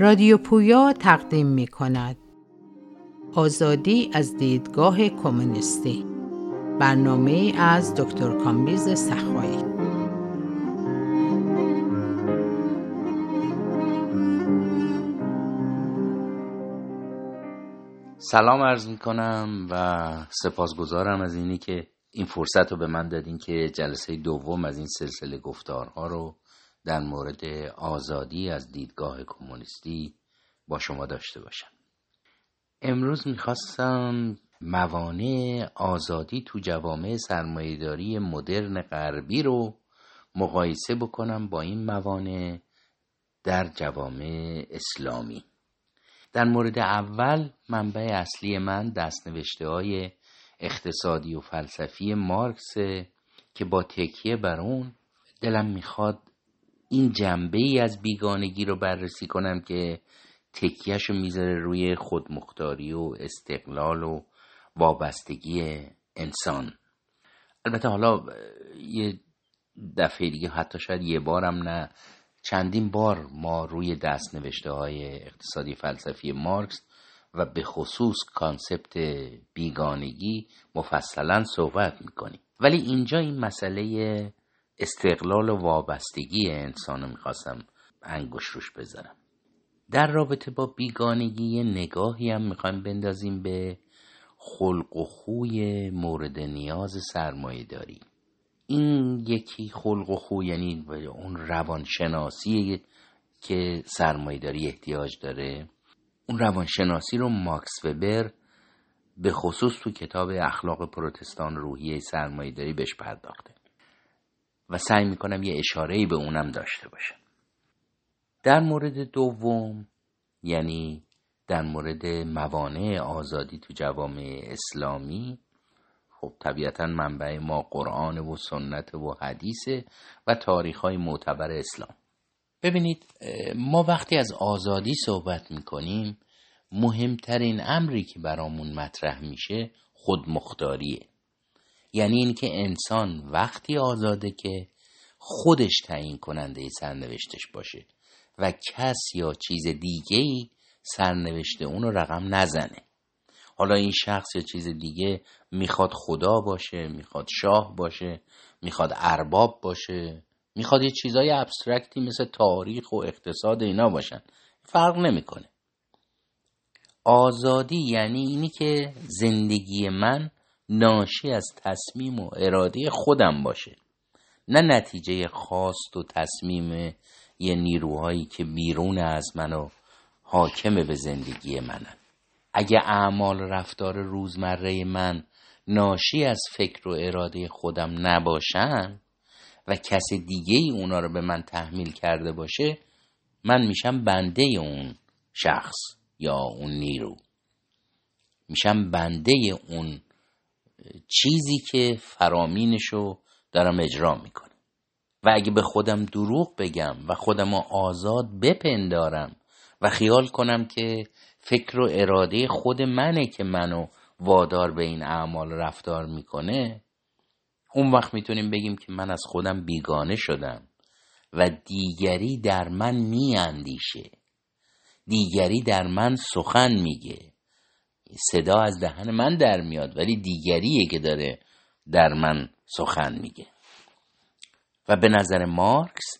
رادیو پویا تقدیم می کند آزادی از دیدگاه کمونیستی. برنامه از دکتر کامبیز سخایی. سلام عرض می کنم و سپاسگزارم از اینی که این فرصت رو به من دادین که جلسه دوم از این سلسله گفتارها رو در مورد آزادی از دیدگاه کمونیستی با شما داشته باشم. امروز می‌خواستم موانع آزادی تو جوامع سرمایهداری مدرن غربی رو مقایسه بکنم با این موانع در جوامع اسلامی. در مورد اول منبع اصلی من دستنوشته های اقتصادی و فلسفی مارکس که با تکیه بر اون دلم می‌خواد این جنبه ای از بیگانگی رو بررسی کنم که تکیهش رو می‌ذاره روی خودمختاری و استقلال و وابستگی انسان. البته حالا یه دفعه دیگه حتی شاید یه بارم نه چندین بار ما روی دست نوشته های اقتصادی فلسفی مارکس و به خصوص concept بیگانگی مفصلا صحبت می‌کنیم. ولی اینجا این مسئله استقلال و وابستگی انسان رو می‌خواستم انگوش روش بذارم. در رابطه با بیگانگی نگاهی هم می‌خوایم بندازیم به خلق و خوی مورد نیاز سرمایه داری این یکی خلق و خو یعنی اون روانشناسی که سرمایه داری احتیاج داره اون روانشناسی رو ماکس وبر به خصوص تو کتاب اخلاق پروتستان روحیه سرمایه داری بهش پرداخته. و سعی می‌کنم یه اشاره به اونم داشته باشم. در مورد دوم یعنی در مورد موانع آزادی تو جوامع اسلامی خب طبیعتا منبع ما قرآن و سنت و حدیث و تاریخ های معتبر اسلام. ببینید ما وقتی از آزادی صحبت می‌کنیم مهمترین امری که برامون مطرح میشه خودمختاریه. یعنی اینکه انسان وقتی آزاده که خودش تعیین کننده سرنوشتش باشه و کس یا چیز دیگه ای سرنوشت اون رو رقم نزنه. حالا این شخص یا چیز دیگه می‌خواد خدا باشه می‌خواد شاه باشه می‌خواد ارباب باشه می‌خواد یه چیزای ابسترکتی مثل تاریخ و اقتصاد اینا باشن. فرق نمی‌کنه. آزادی یعنی اینی که زندگی من ناشی از تصمیم و اراده خودم باشه. نه نتیجه خواست و تصمیم یه نیروهایی که بیرون از من و حاکم به زندگی منن. اگه اعمال رفتار روزمره من ناشی از فکر و اراده خودم نباشن و کس دیگه ای اونا رو به من تحمیل کرده باشه من میشم بنده اون شخص یا اون نیرو. میشم بنده اون چیزی که فرامینشو دارم اجرا می‌کنم. و اگه به خودم دروغ بگم و خودم آزاد بپندارم و خیال کنم که فکر و اراده خود منه که منو وادار به این اعمال رفتار می‌کنه. اون وقت می‌تونیم بگیم که من از خودم بیگانه شدم و دیگری در من میاندیشه. دیگری در من سخن میگه. صدا از دهن من در میاد ولی دیگریه که داره در من سخن میگه. و به نظر مارکس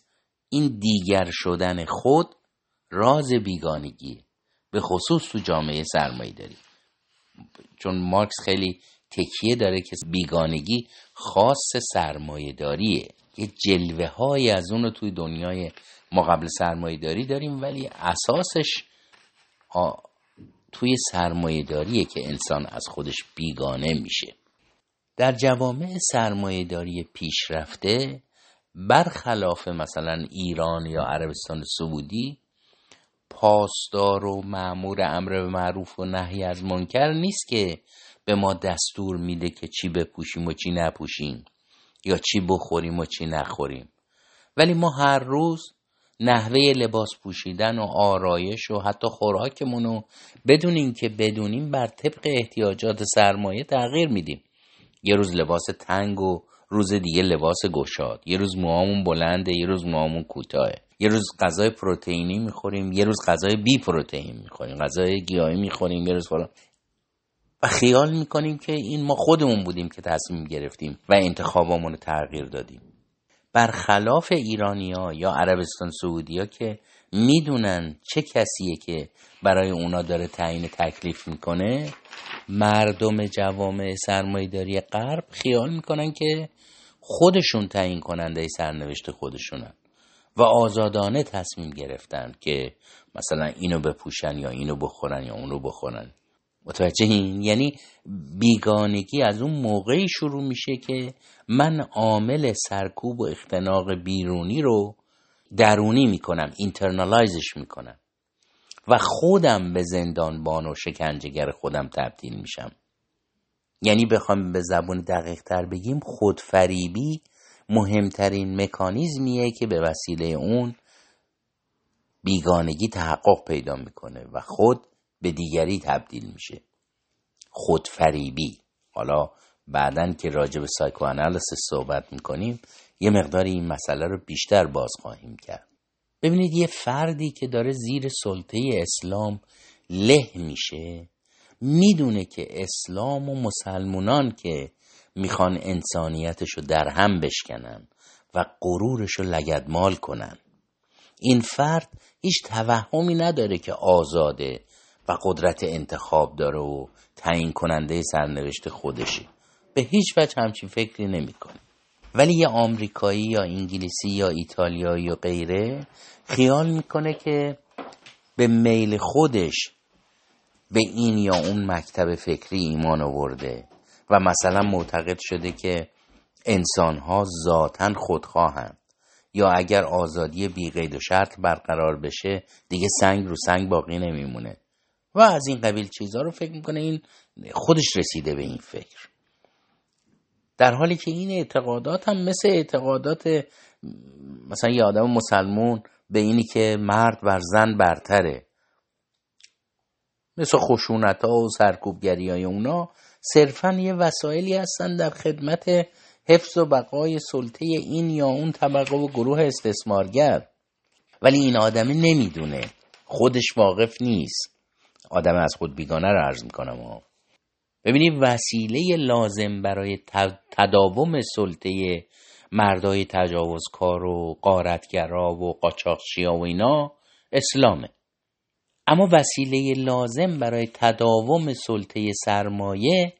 این دیگر شدن خود راز بیگانگیه به خصوص تو جامعه سرمایه داری. چون مارکس خیلی تکیه داره که بیگانگی خاص سرمایه داریه. یه جلوه های از اون رو توی دنیای ما قبل سرمایه داری داریم ولی اساسش توی سرمایهداریه که انسان از خودش بیگانه میشه. در جوامع سرمایهداری پیشرفته برخلاف مثلا ایران یا عربستان سعودی پاسدار و معمور امر به معروف و نهی از منکر نیست که به ما دستور میده که چی بپوشیم و چی نپوشیم یا چی بخوریم و چی نخوریم. ولی ما هر روز نحوه لباس پوشیدن و آرایش و حتی خوراکمون رو بدون اینکه بدونیم بر طبق احتیاجات سرمایه تغییر میدیم. یه روز لباس تنگ و روز دیگه لباس گشاد. یه روز موامون بلنده یه روز موامون کوتاهه. یه روز غذای پروتئینی می‌خوریم یه روز غذای بی پروتئین می‌خوریم غذای گیاهی می‌خوریم یه روز فلان. و خیال می‌کنیم که این ما خودمون بودیم که تصمیم گرفتیم و انتخابامون رو تغییر دادیم. برخلاف ایرانیا یا عربستان سعودیا که می‌دونن چه کسیه که برای اونا داره تعیین تکلیف می‌کنه مردم جوامع سرمایهداری غرب خیال می‌کنن که خودشون تعیین کننده سرنوشت خودشونن. و آزادانه تصمیم گرفتن که مثلا اینو بپوشن یا اینو بخورن یا اونو بخورن. متوجه این؟ یعنی بیگانگی از اون موقعی شروع میشه که من عامل سرکوب و اختناق بیرونی رو درونی می‌کنم اینترنالایزش می‌کنم و خودم به زندانبان و شکنجهگر خودم تبدیل میشم. یعنی بخوام به زبون دقیق تر بگیم خودفریبی مهمترین مکانیزمیه که به وسیله اون بیگانگی تحقق پیدا می‌کنه و خود به دیگری تبدیل میشه. خودفریبی. حالا بعدا که راجع به سایکوانالیسیس صحبت می‌کنیم یه مقدار این مسئله رو بیشتر باز خواهیم کرد. ببینید یه فردی که داره زیر سلطه اسلام له میشه می‌دونه که اسلام و مسلمونان که می‌خوان انسانیتش رو در هم بشکنن و غرورش رو لگدمال کنن. این فرد هیچ توهمی نداره که آزاده و قدرت انتخاب داره و تعیین کننده سرنوشت خودشه. به هیچ وجه همچین فکری نمی‌کنه. ولی یه آمریکایی یا انگلیسی یا ایتالیایی یا غیره خیال می‌کنه که به میل خودش به این یا اون مکتب فکری ایمان آورده. و مثلا معتقد شده که انسانها ذاتا خودخواهند. یا اگر آزادی بیقید و شرط برقرار بشه دیگه سنگ رو سنگ باقی نمیمونه. و از این قبیل چیزها رو فکر می‌کنه این خودش رسیده به این فکر. در حالی که این اعتقادات هم مثل اعتقادات مثلا یه آدم مسلمون به اینی که مرد بر زن برتره مثل خشونت ها و سرکوبگری های اونا صرفا یه وسایلی هستن در خدمت حفظ و بقای سلطه این یا اون طبقه و گروه استثمارگر. ولی این آدمی نمی‌دونه. خودش واقف نیست. آدم از خود بیگانه رو عرض می‌کنم ببینید وسیله لازم برای تداوم سلطه مردای تجاوزکار و قارتگرا و قاچاقچیا و اینا اسلامه. اما وسیله لازم برای تداوم سلطه سرمایه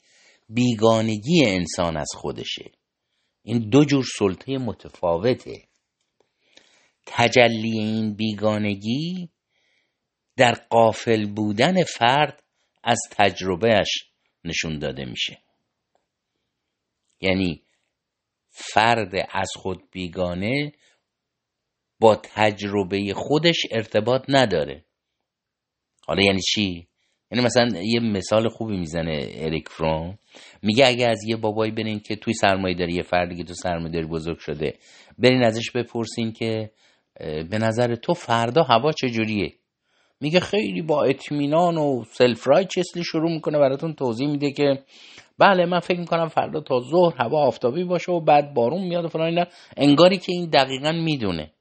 بیگانگی انسان از خودشه. این دو جور سلطه متفاوته. تجلی این بیگانگی در قافل بودن فرد از تجربهش نشون داده میشه. یعنی فرد از خود بیگانه با تجربه خودش ارتباط نداره. حالا یعنی چی؟ یعنی مثلا یه مثال خوبی می‌زنه اریک فروم میگه اگه از یه بابایی برین که توی سرمایه داری یه فردی که تو سرمایه داری بزرگ شده برین ازش بپرسین که به نظر تو فردا هوا چجوریه؟ میگه خیلی با اطمینان و self-righteously شروع می‌کنه براتون توضیح میده که بله من فکر می‌کنم فردا تا ظهر هوا آفتابی باشه و بعد بارون میاد و فلان اینا. انگاری که این دقیقا می‌دونه.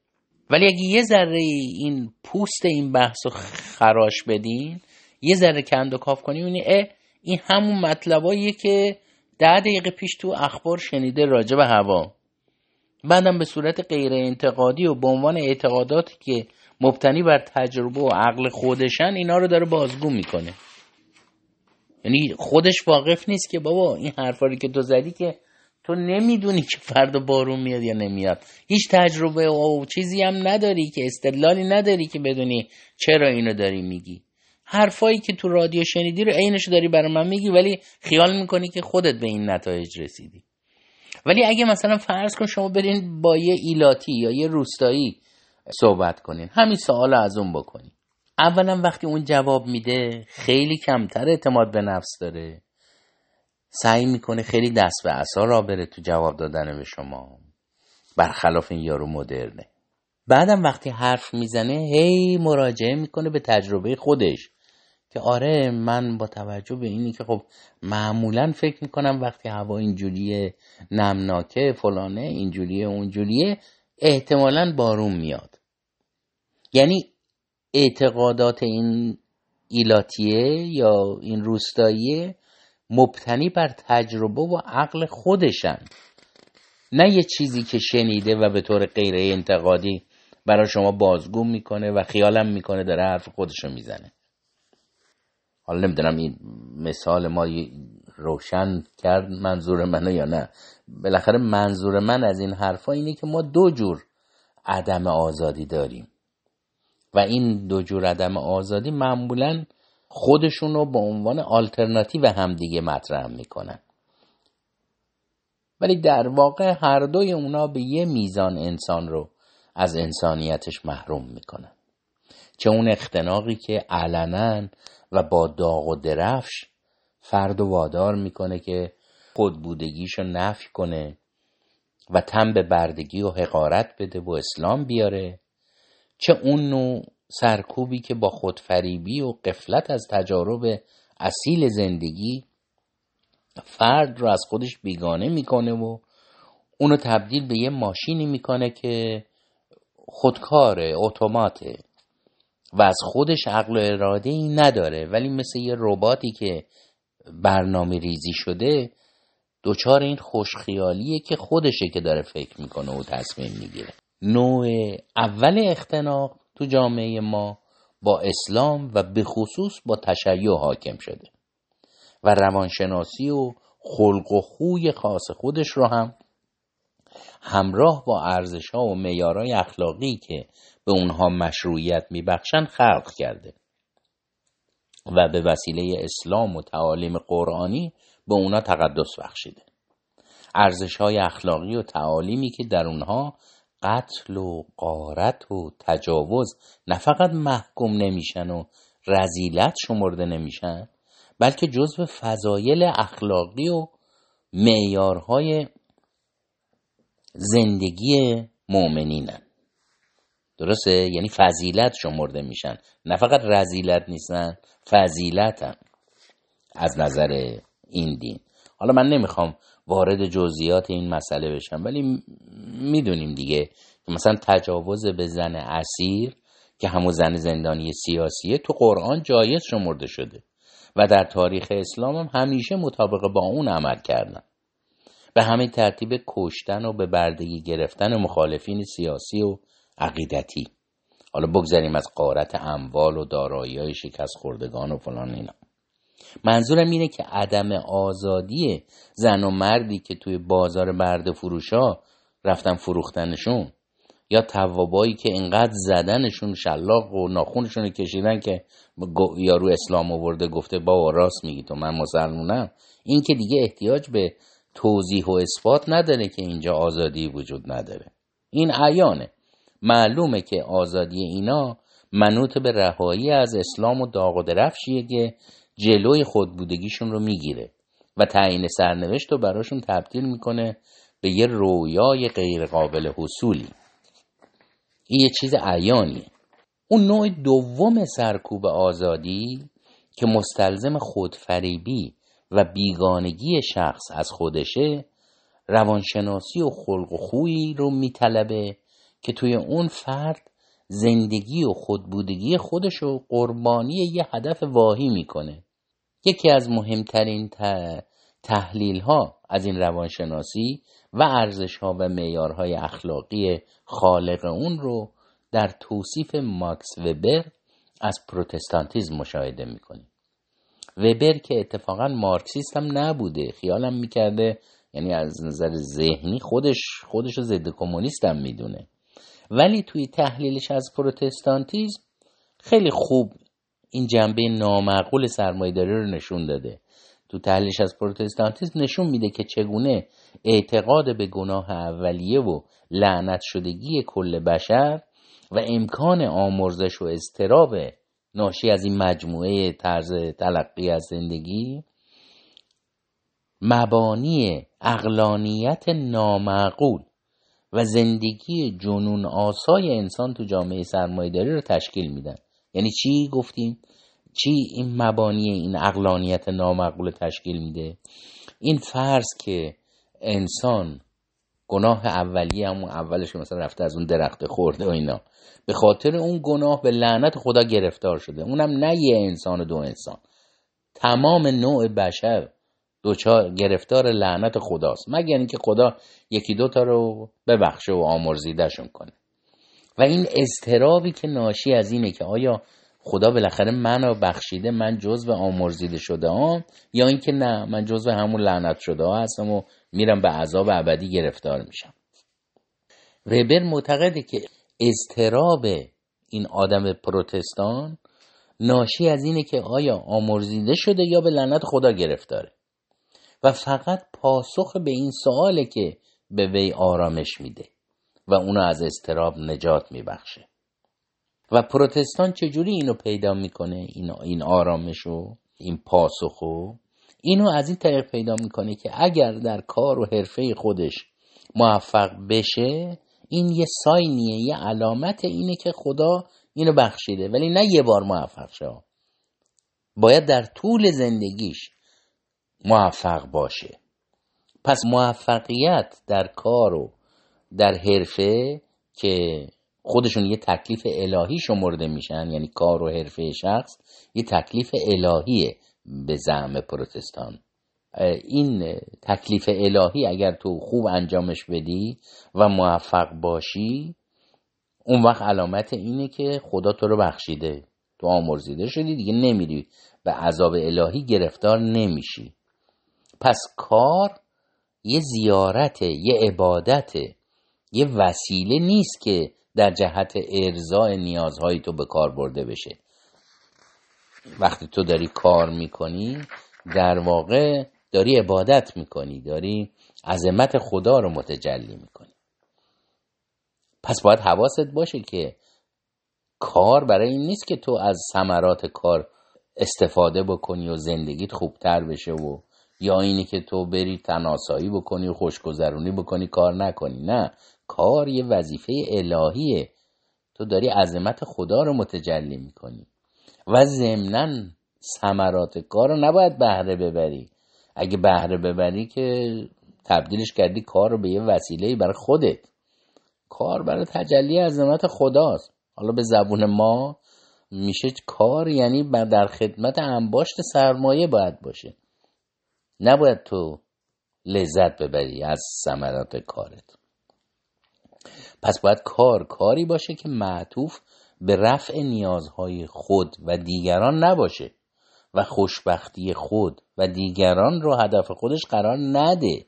ولی اگه یه ذره این پوست این بحث رو خراش بدین یه ذره کند و کاو کنیم اه این همون مطلباییه که ده دقیقه پیش تو اخبار شنیده راجع به هوا. بعدم به صورت غیر انتقادی و به عنوان اعتقاداتی که مبتنی بر تجربه و عقل خودشن اینا رو داره بازگو می‌کنه. یعنی خودش واقف نیست که بابا این حرفاری که تو زدی که تو نمی‌دونی که فردا بارون میاد یا نمیاد. هیچ تجربه و چیزی هم نداری که استدلالی نداری که بدونی چرا اینو داری میگی. حرفایی که تو رادیو شنیدی رو عینش داری برای من میگی ولی خیال می‌کنی که خودت به این نتایج رسیدی. ولی اگه مثلا فرض کن شما برین با یه ایلاتی یا یه روستایی صحبت کنین همین سوال از اون بکنین. اولا وقتی اون جواب میده خیلی کمتر اعتماد به نفس داره. سعی می‌کنه خیلی دست به اصا را بره تو جواب دادن به شما. برخلاف این یارو مدرنه. بعدم وقتی حرف می‌زنه هی مراجعه می‌کنه به تجربه خودش که آره من با توجه به اینی که خب معمولا فکر می‌کنم وقتی هوا اینجوریه نمناکه فلانه اینجوریه اونجوریه احتمالا بارون میاد. یعنی اعتقادات این ایلاتیه یا این روستاییه مبتنی بر تجربه و عقل خودشن. نه یه چیزی که شنیده و به طور غیر انتقادی برای شما بازگو می‌کنه و خیالم می‌کنه داره حرف خودشو می‌زنه. حالا نمی‌دونم این مثال ما روشن کرد منظور منو یا نه. بالاخره منظور من از این حرفا اینه که ما دو جور عدم آزادی داریم. و این دو جور عدم آزادی معمولا خودشون رو به عنوان آلترناتیو همدیگه مطرح می‌کنن. ولی در واقع هر دوی اونا به یه میزان انسان رو از انسانیتش محروم می‌کنن. چه اون اختناقی که علنا و با داغ و درفش فرد و وادار می‌کنه که خود بودگیش رو نفی کنه و تن به بردگی و حقارت بده و اسلام بیاره. چه اون نوع سرکوبی که با خودفریبی و قفلت از تجارب اصیل زندگی فرد رو از خودش بیگانه می‌کنه و اونو تبدیل به یه ماشینی می‌کنه که خودکاره اتوماته و از خودش عقل و اراده ای نداره ولی مثل یه رباتی که برنامه ریزی شده دوچار این خوشخیالیه که خودشه که داره فکر می‌کنه و تصمیم می‌گیره. نوع اول اختناق تو جامعه ما با اسلام و به خصوص با تشیع حاکم شده. و روانشناسی و خلق و خوی خاص خودش رو هم همراه با ارزش ها و میارای اخلاقی که به اونها مشروعیت میبخشن خلق کرده. و به وسیله اسلام و تعالیم قرآنی به اونا تقدس بخشیده. ارزش های اخلاقی و تعالیمی که در اونها قتل و قارت و تجاوز نه فقط محکوم نمیشن و رزیلت شمرده نمیشن بلکه جزو فضایل اخلاقی و معیارهای زندگی مؤمنینن. درسته؟ یعنی فضیلت شمرده میشن. نه فقط رزیلت نیستن فضیلتن از نظر این دین. حالا من نمی‌خوام وارد جزئیات این مسئله بشم ولی می‌دونیم دیگه. مثلا تجاوز به زن اسیر که همون زن زندانی سیاسیه تو قرآن جایز شمرده شده. و در تاریخ اسلام هم همیشه مطابق با اون عمل کردن. به همین ترتیب کشتن و به بردگی گرفتن مخالفین سیاسی و عقیدتی. حالا بگذاریم از قارت اموال و دارایی های شکست خوردگان و فلان اینا. منظورم اینه که عدم آزادی زن و مردی که توی بازار برد فروشا رفتن فروختنشون یا توابایی که انقدر زدنشون شلاق و ناخونشون کشیدن که یارو اسلام آورده گفته با راست میگی تو من مسلمونم. این که دیگه احتیاج به توضیح و اثبات نداره که اینجا آزادی وجود نداره. این عیانه. معلومه که آزادی اینا منوط به رهایی از اسلام و داغ و درفشیه که جلوی خودبودگیشون رو می‌گیره و تعیین سرنوشت رو براشون تبدیل می‌کنه به یه رویای غیرقابل حصولی. این یه چیز عیانیه. اون نوع دوم سرکوب آزادی که مستلزم خودفریبی و بیگانگی شخص از خودشه روانشناسی و خلق و خویی رو میطلبه که توی اون فرد زندگی و خودبودگی خودش رو قربانی یه هدف واهی می‌کنه. یکی از مهمترین تحلیل ها از این روانشناسی و ارزش ها و معیارهای اخلاقی خالق اون رو در توصیف ماکس وبر از پروتستانتیزم مشاهده می‌کنیم. وبر که اتفاقا مارکسیست هم نبوده خیالم می‌کرده یعنی از نظر ذهنی خودش خودش رو ضد کمونیست هم می‌دونه. ولی توی تحلیلش از پروتستانتیزم خیلی خوب این جنبه نامعقول سرمایهداری رو نشون داده. تو تحلیلش از پروتستانتیزم نشون میده که چگونه اعتقاد به گناه اولیه و لعنت شدگی کل بشر و امکان آمرزش و استراب ناشی از این مجموعه طرز تلقی از زندگی مبانی اقلانیت نامعقول و زندگی جنون آسای انسان تو جامعه سرمایهداری رو تشکیل میدن. یعنی چی گفتیم؟ چی این مبانی این اقلانیت نامعقول تشکیل میده؟ این فرض که انسان گناه اولیه همون اولش مثلا رفته از اون درخت خورده و اینا. به خاطر اون گناه به لعنت خدا گرفتار شده. اونم نه یه انسان و دو انسان. تمام نوع بشر دوچار گرفتار لعنت خداست. مگر اینکه خدا یکی دوتا رو ببخشه و آمرزیدهشون کنه. و این اضطرابی که ناشی از اینه که آیا خدا بالاخره منو بخشیده من جزو آمرزیده شده ها؟ یا اینکه نه من جزو همون لعنت شده ها هستم و میرم به عذاب ابدی گرفتار میشم. وبر معتقده که اضطراب این آدم پروتستان ناشی از اینه که آیا آمرزیده شده یا به لعنت خدا گرفتاره. و فقط پاسخ به این سواله که به وی آرامش میده. و اونو از استراب نجات میبخشه. و پروتستان چجوری اینو پیدا می‌کنه؟ این, این آرامش و این پاسخو؟ اینو از این طریق پیدا می‌کنه که اگر در کار و حرفه خودش موفق بشه این یه ساینیه یه علامت اینه که خدا اینو بخشیده. ولی نه یه بار موفق شه. باید در طول زندگیش موفق باشه. پس موفقیت در کار و در حرفه که خودشون یه تکلیف الهی شمرده میشن یعنی کار و حرفه شخص یه تکلیف الهیه به زعم پروتستان. این تکلیف الهی اگر تو خوب انجامش بدی و موفق باشی اون وقت علامت اینه که خدا تو رو بخشیده. تو آمرزیده شدی دیگه نمیری. به عذاب الهی گرفتار نمیشی. پس کار یه زیارت یه عبادت یه وسیله نیست که در جهت ارزای نیازهای تو به کار برده بشه. وقتی تو داری کار می‌کنی در واقع داری عبادت می‌کنی داری عظمت خدا رو متجلی می‌کنی. پس باید حواست باشه که کار برای این نیست که تو از ثمرات کار استفاده بکنی و زندگیت خوبتر بشه و یا اینی که تو بری تناسایی بکنی و خوشگذرونی بکنی کار نکنی. نه. کار یه وظیفه الهیه. تو داری عظمت خدا رو متجلی می‌کنی. و ضمنا ثمرات کار رو نباید بهره ببری. اگه بهره ببری که تبدیلش کردی کار رو به یه وسیله برای خودت. کار برای تجلی عظمت خداست. حالا به زبون ما میشه کار یعنی در خدمت انباشت سرمایه باید باشه. نباید تو لذت ببری از ثمرات کارت. پس باید کار کاری باشه که معطوف به رفع نیازهای خود و دیگران نباشه و خوشبختی خود و دیگران رو هدف خودش قرار نده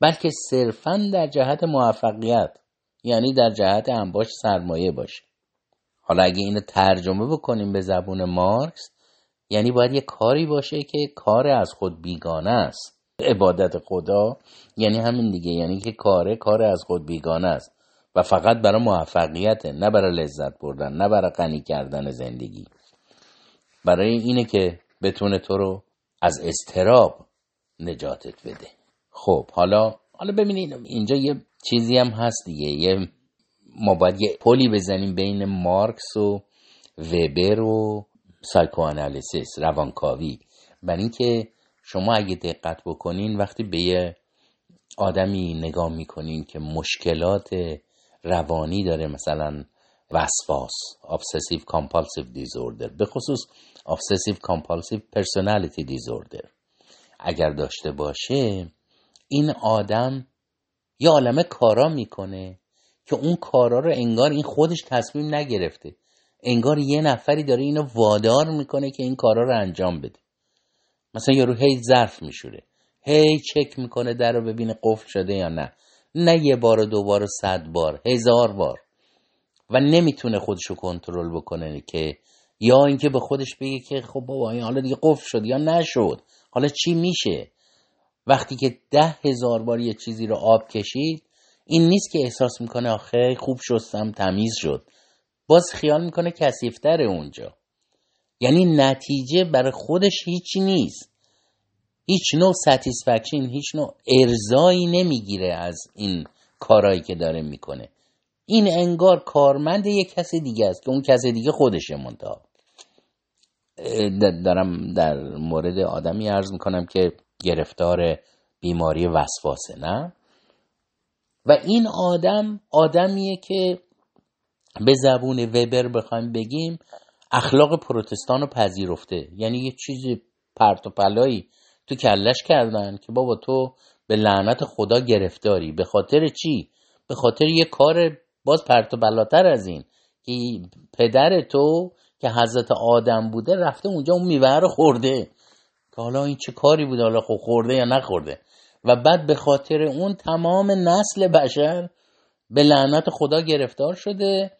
بلکه صرفا در جهت موفقیت یعنی در جهت انباش سرمایه باشه. حالا اگه اینو ترجمه بکنیم به زبون مارکس یعنی باید یه کاری باشه که کار از خود بیگانه است. عبادت خدا یعنی همین دیگه یعنی که کاره کار از خود بیگانه است و فقط برای موفقیت نه برای لذت بردن نه برای غنی کردن زندگی. برای اینه که بتونه تو رو از استراب نجاتت بده. خب حالا حالا ببینید اینجا یه چیزی هم هست دیگه. یه ما باید یه پلی بزنیم بین مارکس و وبر و سایکوانالیسیس روانکاوی. بر اینکه شما اگه دقت بکنین وقتی به یه آدمی نگاه می‌کنین که مشکلات روانی داره مثلا وسواس obsessive compulsive disorder به خصوص obsessive compulsive personality disorder اگر داشته باشه این آدم یه عالمه کارا می‌کنه که اون کارا رو انگار این خودش تصمیم نگرفته. انگار یه نفری داره اینو وادار می‌کنه که این کارا رو انجام بده. مثلا یارو هی ظرف میشوره. هی چک می‌کنه در رو ببینه قفل شده یا نه. نه یه بار و دو بار و صد بار هزار بار. و نمی‌تونه خودشو کنترل بکنه که یا اینکه به خودش بگه که خب بابا این حالا دیگه قفل شد یا نشد. حالا چی میشه؟ وقتی که ده هزار بار یه چیزی رو آب کشید این نیست که احساس می‌کنه آخه خوب شستم تمیز شد. باز خیال می‌کنه کثیف‌تر اونجا. یعنی نتیجه برای خودش هیچی نیست. هیچ نوع satisfaction هیچ نوع ارضایی نمی‌گیره از این کارایی که داره می‌کنه. این انگار کارمند یک کس دیگه است که اون کس دیگه خودشه منتها. دارم در مورد آدمی عرض می‌کنم که گرفتار بیماری وسواسه نه؟ و این آدم آدمیه که به زبون وبر بخوایم بگیم اخلاق پروتستان رو پذیرفته. یعنی یه چیزی پرت و پلایی تو کلش کردن که بابا تو به لعنت خدا گرفتاری. به خاطر چی؟ به خاطر یه کار باز پرت و بلاتر از این که پدر تو که حضرت آدم بوده رفته اونجا اون میوه رو خورده. که حالا این چه کاری بوده حالا خب خورده یا نخورده. و بعد به خاطر اون تمام نسل بشر به لعنت خدا گرفتار شده.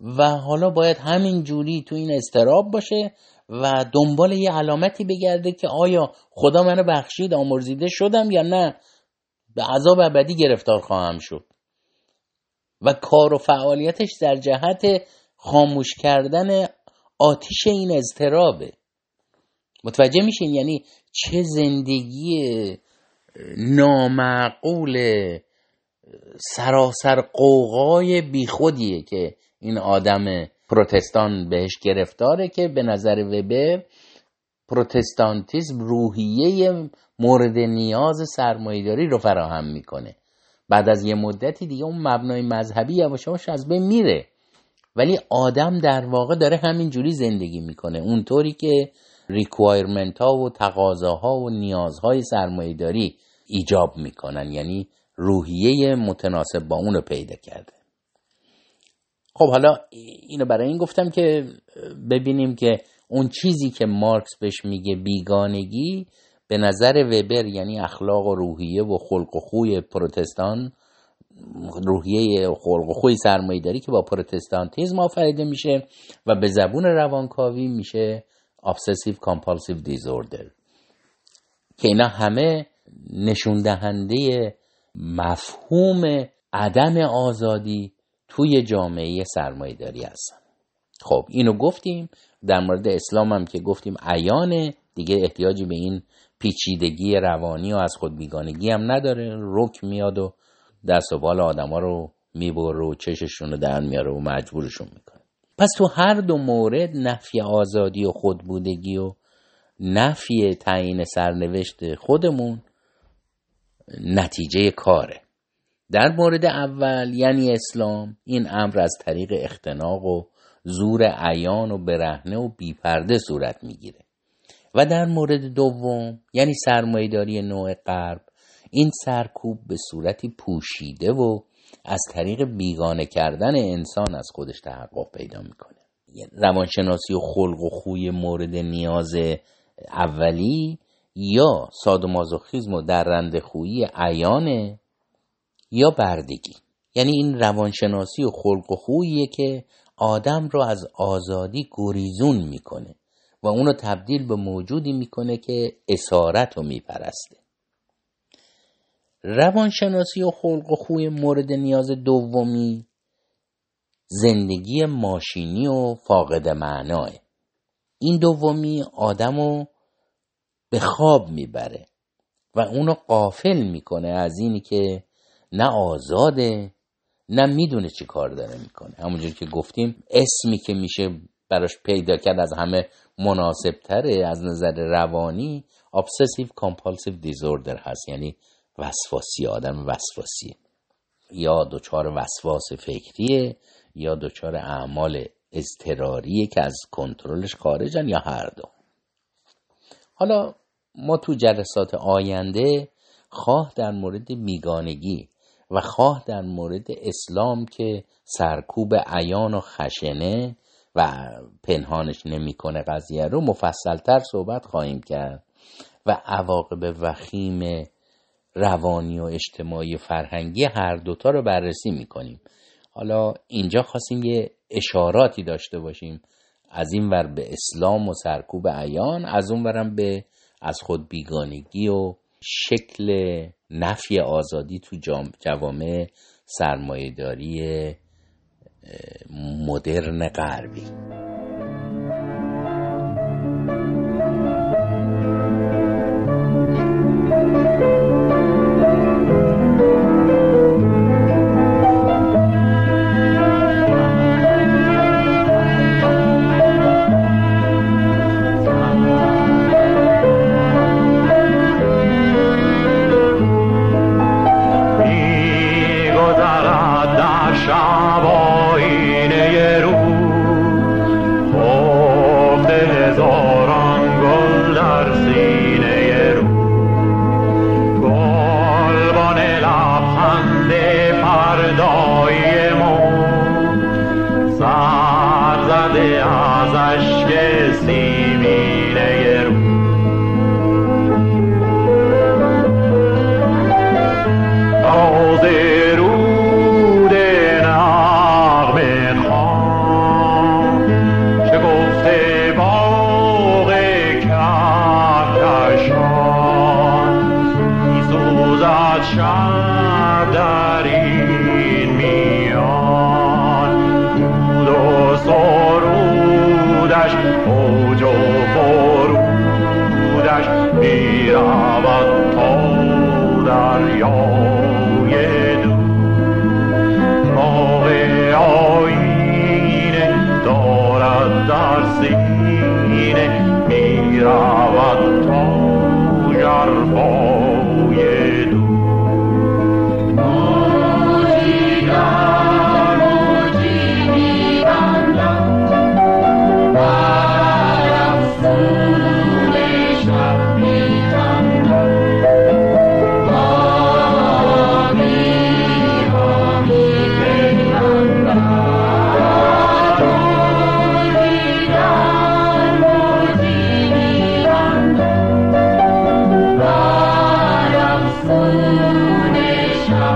و حالا باید همین جوری تو این استراب باشه و دنبال یه علامتی بگرده که آیا خدا منو بخشید آمرزیده شدم یا نه به عذاب ابدی گرفتار خواهم شد. و کار و فعالیتش در جهت خاموش کردن آتیش این اضطرابه. متوجه میشین؟ یعنی چه زندگی نامعقول سراسر قوقای بیخودیه که این آدم پروتستان بهش گرفتاره که به نظر وبر پروتستانتیزم روحیه مورد نیاز سرمایهداری رو فراهم می‌کنه. بعد از یه مدتی دیگه اون مبنای مذهبی یواش از بین میره. ولی آدم در واقع داره همینجوری زندگی می‌کنه. اونطوری که ریکوایرمنت ها و تقاضاها و نیازهای سرمایهداری ایجاب می‌کنن. یعنی روحیه متناسب با اون رو پیدا کرده. خب حالا اینو برای این گفتم که ببینیم که اون چیزی که مارکس بهش میگه بیگانگی به نظر وبر یعنی اخلاق و روحیه و خلق و خوی پروتستان روحیه خلق و خوی سرمایه‌داری که با پروتستانتیزم آفریده میشه و به زبون روانکاوی میشه obsessive compulsive disorder. که اینا همه نشون دهنده مفهوم عدم آزادی توی جامعه سرمایه داری هستن. خب اینو گفتیم. در مورد اسلام هم که گفتیم عیانه دیگه احتیاجی به این پیچیدگی روانی و از خود بیگانگی هم نداره. رک میاد و دست و بال آدما رو می‌بره و چششون رو در میاره و مجبورشون می‌کنه. پس تو هر دو مورد نفی آزادی و خودبودگی و نفی تعیین سرنوشت خودمون نتیجه کاره. در مورد اول یعنی اسلام این امر از طریق اختناق و زور عیان و برهنه و بیپرده صورت می‌گیره. و در مورد دوم یعنی سرمایهداری نوع غرب این سرکوب به صورتی پوشیده و از طریق بیگانه کردن انسان از خودش تحقق پیدا می‌کنه. روانشناسی و خلق و خوی مورد نیاز اولی یا سادومازوخیزم و در رند خویی عیانه یا بردگی. یعنی این روانشناسی و خلق و خوییه که آدم رو از آزادی گریزون می‌کنه و اونو تبدیل به موجودی می‌کنه که اسارت رو میپرسته. روانشناسی و خلق و خوی مورد نیاز دومی زندگی ماشینی و فاقد معناه. این دومی آدم رو به خواب می‌بره و اونو قافل می‌کنه از اینی که نه آزاده نه می‌دونه چی کار داره می‌کنه. همونجور که گفتیم اسمی که میشه براش پیدا کرد از همه مناسب تره از نظر روانی obsessive compulsive disorder هست یعنی وسواسی آدم وسواسی. یا دچار وسواس فکریه یا دچار اعمال اضطراریه که از کنترلش خارجن یا هر دو. حالا ما تو جلسات آینده خواه در مورد بیگانگی و خواه در مورد اسلام که سرکوب عیان و خشنه و پنهانش نمی‌کنه قضیه رو مفصلتر صحبت خواهیم کرد و عواقب وخیم روانی و اجتماعی فرهنگی هر دوتا رو بررسی می‌کنیم. حالا اینجا خواستیم یه اشاراتی داشته باشیم. از این ور به اسلام و سرکوب عیان از اون ورم به از خود بیگانگی و شکل نفی آزادی تو جوامع سرمایهداری مدرن غربی.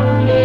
Amen.